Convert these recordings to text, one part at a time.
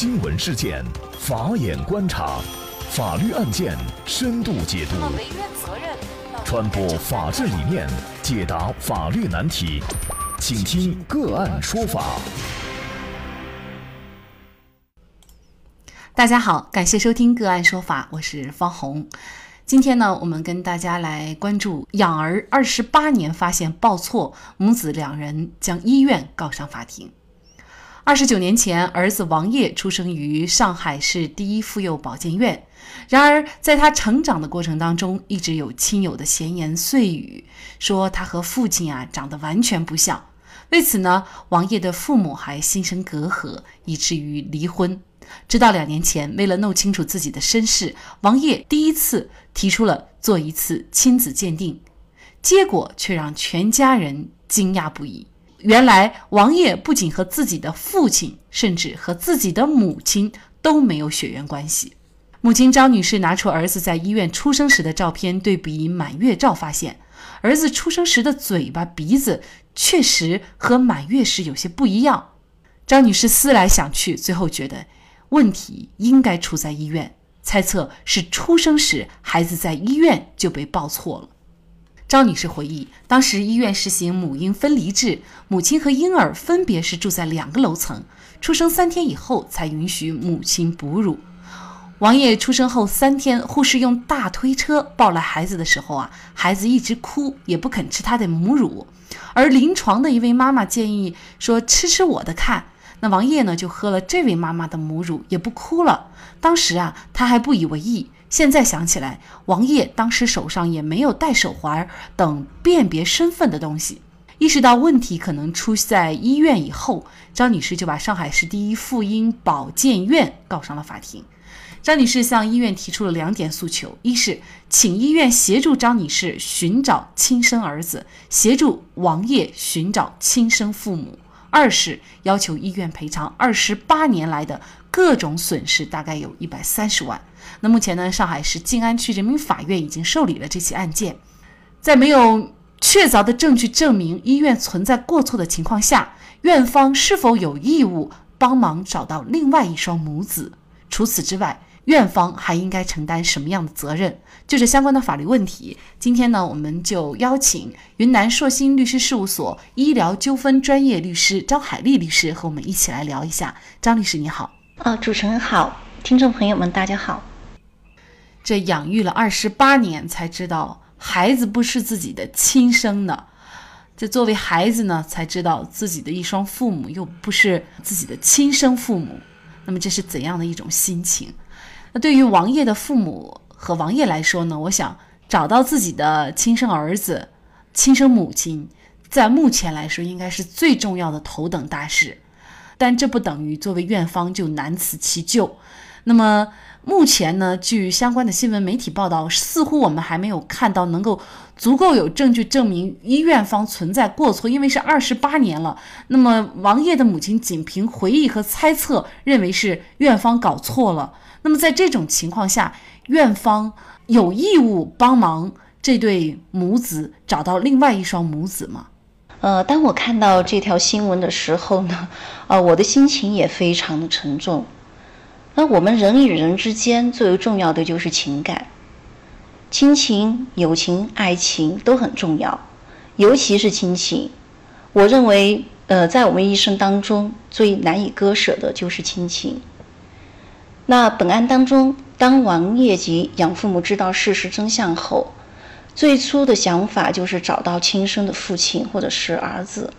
新闻事件，法眼观察，法律案件深度解读，传播法治理念，解答法律难题，请听个案说法。大家好，感谢收听个案说法，我是方红。今天呢，我们跟大家来关注养儿二十八年发现报错，母子两人将医院告上法庭。二十九年前，儿子王烨出生于上海市第一妇幼保健院。然而，在他成长的过程当中，一直有亲友的闲言碎语，说他和父亲啊长得完全不像。为此呢，王烨的父母还心生隔阂，以至于离婚。直到两年前，为了弄清楚自己的身世，王烨第一次提出了做一次亲子鉴定，结果却让全家人惊讶不已。原来，王烨不仅和自己的父亲，甚至和自己的母亲都没有血缘关系。母亲张女士拿出儿子在医院出生时的照片对比满月照，发现儿子出生时的嘴巴、鼻子确实和满月时有些不一样。张女士思来想去，最后觉得。问题应该出在医院，猜测是出生时孩子在医院就被抱错了。张女士回忆，当时医院实行母婴分离制，母亲和婴儿分别是住在两个楼层。出生三天以后才允许母亲哺乳。王烨出生后三天，护士用大推车抱来孩子的时候啊，孩子一直哭，也不肯吃他的母乳。而临床的一位妈妈建议说：“吃吃我的，看。”那王烨呢，就喝了这位妈妈的母乳，也不哭了。当时啊，他还不以为意。现在想起来，王烨当时手上也没有戴手环等辨别身份的东西。意识到问题可能出在医院以后，张女士就把上海市第一妇婴保健院告上了法庭。张女士向医院提出了两点诉求：一是请医院协助张女士寻找亲生儿子，协助王烨寻找亲生父母。二是要求医院赔偿二十八年来的各种损失，大概有一百三十万。那目前呢，上海市静安区人民法院已经受理了这起案件，在没有确凿的证据证明医院存在过错的情况下，院方是否有义务帮忙找到另外一双母子？除此之外。院方还应该承担什么样的责任？就这相关的法律问题，今天呢，我们就邀请云南硕鑫律师事务所医疗纠纷专业律师张海丽律师和我们一起来聊一下。张律师，你好。啊，主持人好，听众朋友们，大家好。这养育了二十八年，才知道孩子不是自己的亲生的。这作为孩子呢，才知道自己的一双父母又不是自己的亲生父母。那么这是怎样的一种心情？那对于王烨的父母和王烨来说呢？我想找到自己的亲生儿子、亲生母亲，在目前来说应该是最重要的头等大事。但这不等于作为院方就难辞其咎。那么目前呢？据相关的新闻媒体报道，似乎我们还没有看到能够足够有证据证明医院方存在过错，因为是二十八年了。那么王烨的母亲仅凭回忆和猜测，认为是院方搞错了。那么在这种情况下，院方有义务帮忙这对母子找到另外一双母子吗？呃，当我看到这条新闻的时候呢，呃，我的心情也非常的沉重。那我们人与人之间最为重要的就是情感，亲情、友情、爱情都很重要，尤其是亲情。我认为，呃，在我们一生当中最难以割舍的就是亲情。那本案当中，当王业及养父母知道事实真相后，最初的想法就是找到亲生的父亲或者是儿子。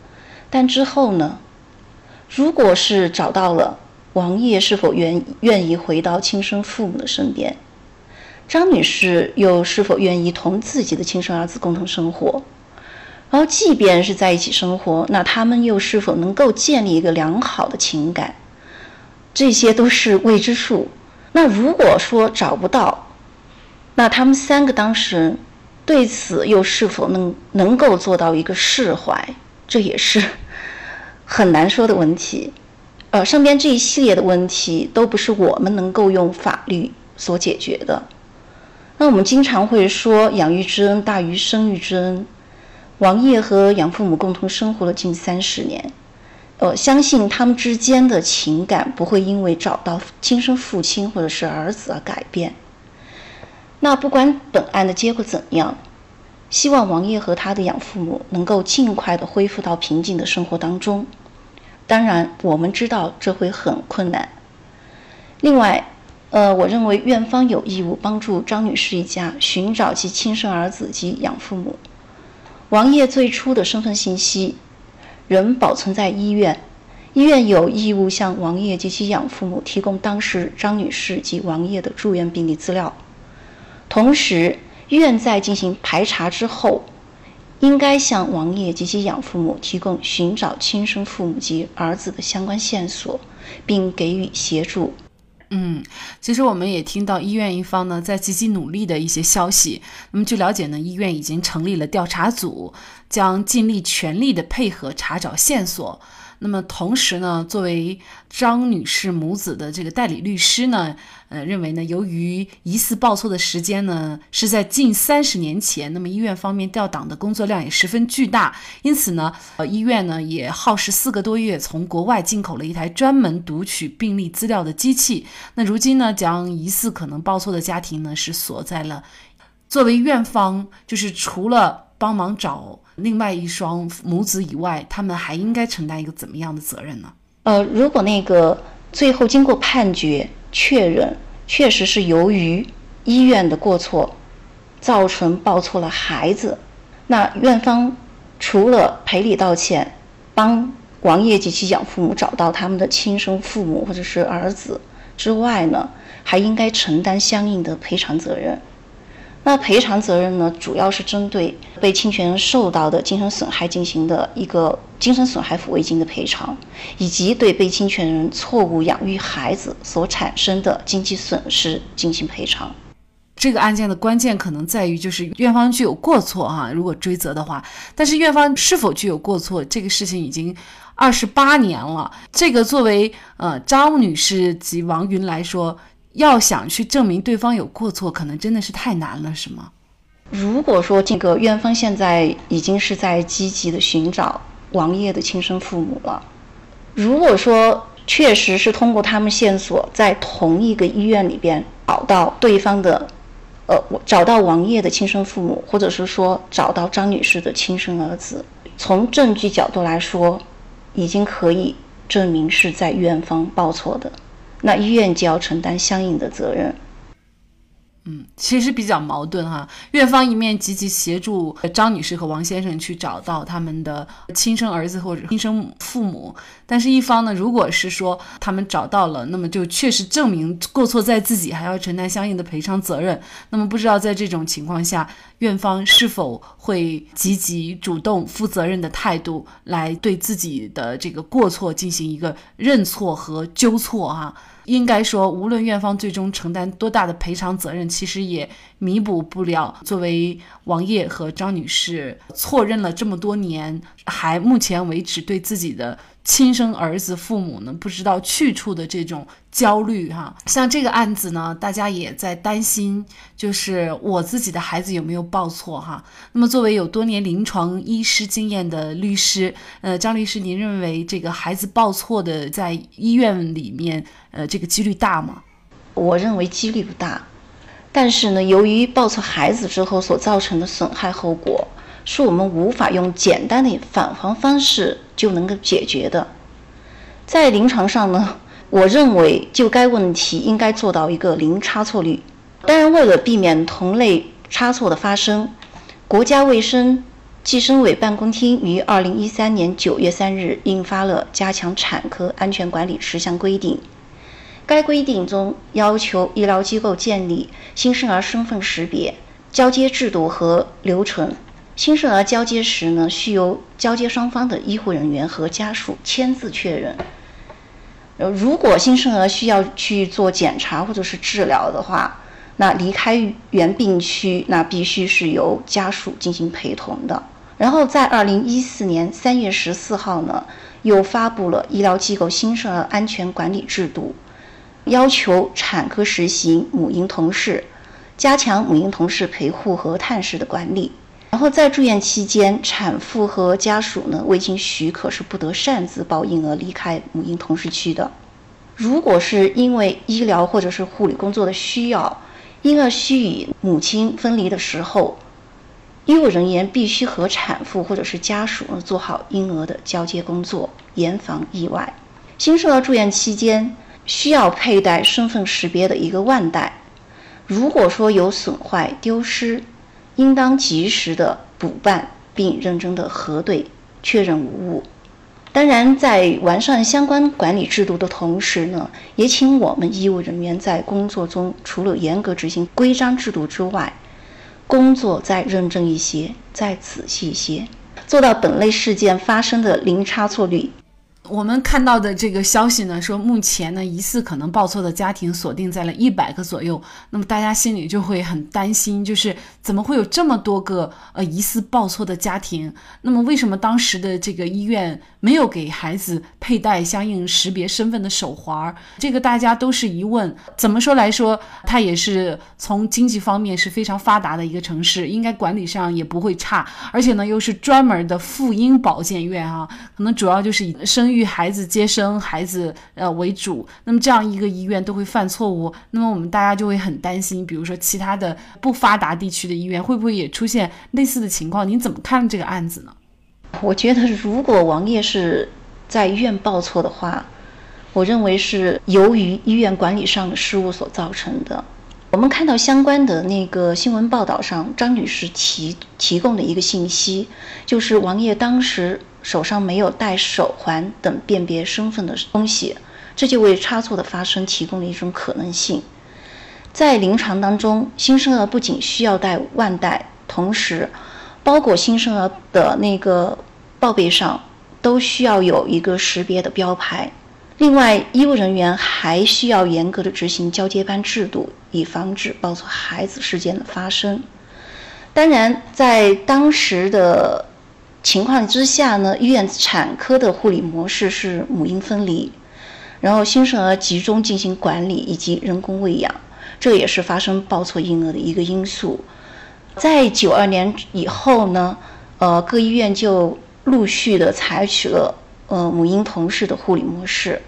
但之后呢？如果是找到了，王爷是否愿愿意回到亲生父母的身边？张女士又是否愿意同自己的亲生儿子共同生活？然后，即便是在一起生活，那他们又是否能够建立一个良好的情感？这些都是未知数。那如果说找不到，那他们三个当事人对此又是否能能够做到一个释怀？这也是 很难说的问题。呃，上边这一系列的问题都不是我们能够用法律所解决的。那我们经常会说养育之恩大于生育之恩。王烨和养父母共同生活了近三十年。呃，相信他们之间的情感不会因为找到亲生父亲或者是儿子而改变。那不管本案的结果怎样，希望王爷和他的养父母能够尽快的恢复到平静的生活当中。当然，我们知道这会很困难。另外，呃，我认为院方有义务帮助张女士一家寻找其亲生儿子及养父母。王爷最初的身份信息仍保存在医院，医院有义务向王爷及其养父母提供当时张女士及王爷的住院病历资料。同时，医院在进行排查之后，应该向王爷及其养父母提供寻找亲生父母及儿子的相关线索，并给予协助。嗯，其实我们也听到医院一方呢在积极努力的一些消息。那么据了解呢，医院已经成立了调查组，将尽力全力的配合查找线索。那么同时呢，作为张女士母子的这个代理律师呢，呃，认为呢，由于疑似报错的时间呢是在近三十年前，那么医院方面调档的工作量也十分巨大，因此呢，呃，医院呢也耗时四个多月从国外进口了一台专门读取病历资料的机器。那如今呢，将疑似可能报错的家庭呢是锁在了，作为院方，就是除了帮忙找。另外一双母子以外，他们还应该承担一个怎么样的责任呢？呃，如果那个最后经过判决确认，确实是由于医院的过错造成抱错了孩子，那院方除了赔礼道歉，帮王业及其养父母找到他们的亲生父母或者是儿子之外呢，还应该承担相应的赔偿责任。那赔偿责任呢，主要是针对被侵权人受到的精神损害进行的一个精神损害抚慰金的赔偿，以及对被侵权人错误养育孩子所产生的经济损失进行赔偿。这个案件的关键可能在于，就是院方具有过错哈，如果追责的话，但是院方是否具有过错，这个事情已经二十八年了。这个作为呃张女士及王云来说。要想去证明对方有过错，可能真的是太难了，是吗？如果说这个院方现在已经是在积极的寻找王爷的亲生父母了，如果说确实是通过他们线索在同一个医院里边找到对方的，呃，找到王爷的亲生父母，或者是说找到张女士的亲生儿子，从证据角度来说，已经可以证明是在院方报错的。那医院就要承担相应的责任。嗯，其实比较矛盾哈。院方一面积极协助张女士和王先生去找到他们的亲生儿子或者亲生父母，但是一方呢，如果是说他们找到了，那么就确实证明过错在自己，还要承担相应的赔偿责任。那么不知道在这种情况下，院方是否会积极主动、负责任的态度来对自己的这个过错进行一个认错和纠错哈？应该说，无论院方最终承担多大的赔偿责任，其实也弥补不了作为王烨和张女士错认了这么多年，还目前为止对自己的。亲生儿子父母呢不知道去处的这种焦虑哈，像这个案子呢，大家也在担心，就是我自己的孩子有没有报错哈。那么作为有多年临床医师经验的律师，呃，张律师，您认为这个孩子报错的在医院里面，呃，这个几率大吗？我认为几率不大，但是呢，由于报错孩子之后所造成的损害后果。是我们无法用简单的返还方式就能够解决的。在临床上呢，我认为就该问题应该做到一个零差错率。当然，为了避免同类差错的发生，国家卫生计生委办公厅于二零一三年九月三日印发了《加强产科安全管理十项规定》。该规定中要求医疗机构建立新生儿身份识别交接制度和流程。新生儿交接时呢，需由交接双方的医护人员和家属签字确认。呃，如果新生儿需要去做检查或者是治疗的话，那离开原病区，那必须是由家属进行陪同的。然后在二零一四年三月十四号呢，又发布了医疗机构新生儿安全管理制度，要求产科实行母婴同事，加强母婴同事陪护和探视的管理。然后在住院期间，产妇和家属呢未经许可是不得擅自抱婴儿离开母婴同室区的。如果是因为医疗或者是护理工作的需要，婴儿需与母亲分离的时候，医务人员必须和产妇或者是家属呢做好婴儿的交接工作，严防意外。新生儿住院期间需要佩戴身份识别的一个腕带，如果说有损坏丢失，应当及时的补办，并认真的核对确认无误。当然，在完善相关管理制度的同时呢，也请我们医务人员在工作中除了严格执行规章制度之外，工作再认真一些，再仔细一些，做到本类事件发生的零差错率。我们看到的这个消息呢，说目前呢疑似可能报错的家庭锁定在了一百个左右，那么大家心里就会很担心，就是怎么会有这么多个呃疑似报错的家庭？那么为什么当时的这个医院没有给孩子佩戴相应识别身份的手环？这个大家都是疑问。怎么说来说，它也是从经济方面是非常发达的一个城市，应该管理上也不会差，而且呢又是专门的妇婴保健院啊，可能主要就是以生育。以孩子接生孩子呃为主，那么这样一个医院都会犯错误，那么我们大家就会很担心。比如说其他的不发达地区的医院会不会也出现类似的情况？您怎么看这个案子呢？我觉得如果王烨是在医院报错的话，我认为是由于医院管理上的失误所造成的。我们看到相关的那个新闻报道上，张女士提提供的一个信息，就是王烨当时手上没有戴手环等辨别身份的东西，这就为差错的发生提供了一种可能性。在临床当中，新生儿不仅需要戴腕带，同时，包裹新生儿的那个报备上都需要有一个识别的标牌。另外，医务人员还需要严格的执行交接班制度，以防止抱错孩子事件的发生。当然，在当时的情况之下呢，医院产科的护理模式是母婴分离，然后新生儿集中进行管理以及人工喂养，这也是发生报错婴儿的一个因素。在九二年以后呢，呃，各医院就陆续的采取了呃母婴同室的护理模式。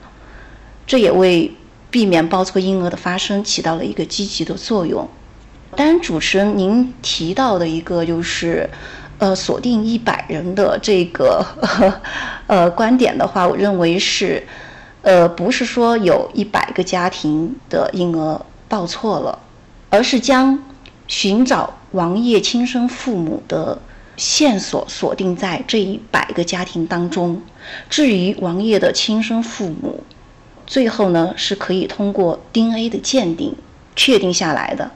这也为避免报错婴儿的发生起到了一个积极的作用。当然，主持人您提到的一个就是，呃，锁定一百人的这个呃观点的话，我认为是，呃，不是说有一百个家庭的婴儿报错了，而是将寻找王烨亲生父母的线索锁定在这一百个家庭当中。至于王烨的亲生父母，最后呢，是可以通过 DNA 的鉴定确定下来的，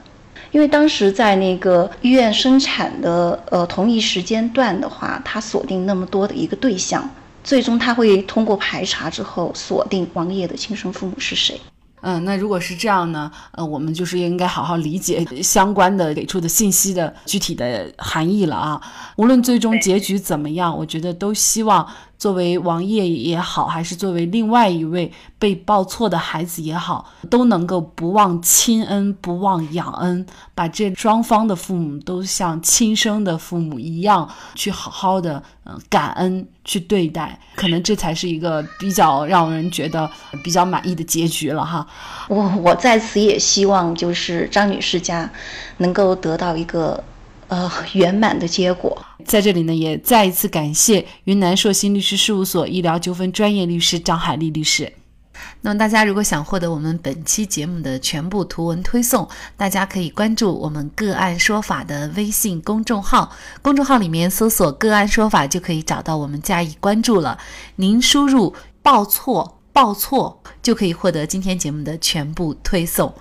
因为当时在那个医院生产的呃同一时间段的话，他锁定那么多的一个对象，最终他会通过排查之后锁定王爷的亲生父母是谁。嗯，那如果是这样呢？呃，我们就是应该好好理解相关的给出的信息的具体的含义了啊。无论最终结局怎么样，我觉得都希望。作为王爷也好，还是作为另外一位被报错的孩子也好，都能够不忘亲恩，不忘养恩，把这双方的父母都像亲生的父母一样去好好的嗯感恩去对待，可能这才是一个比较让人觉得比较满意的结局了哈。我我在此也希望就是张女士家能够得到一个。呃，圆满的结果，在这里呢，也再一次感谢云南硕鑫律师事务所医疗纠纷专业律师张海丽律师。那么，大家如果想获得我们本期节目的全部图文推送，大家可以关注我们“个案说法”的微信公众号，公众号里面搜索“个案说法”就可以找到我们加以关注了。您输入“报错”“报错”就可以获得今天节目的全部推送。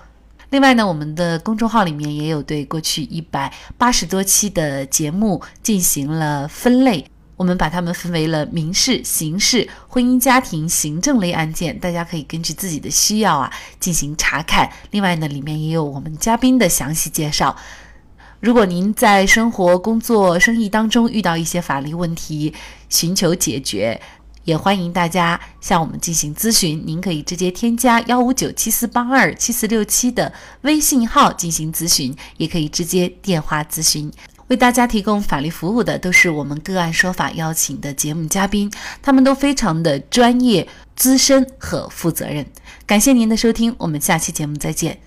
另外呢，我们的公众号里面也有对过去一百八十多期的节目进行了分类，我们把它们分为了民事、刑事、婚姻家庭、行政类案件，大家可以根据自己的需要啊进行查看。另外呢，里面也有我们嘉宾的详细介绍。如果您在生活、工作、生意当中遇到一些法律问题，寻求解决。也欢迎大家向我们进行咨询，您可以直接添加幺五九七四八二七四六七的微信号进行咨询，也可以直接电话咨询。为大家提供法律服务的都是我们个案说法邀请的节目嘉宾，他们都非常的专业、资深和负责任。感谢您的收听，我们下期节目再见。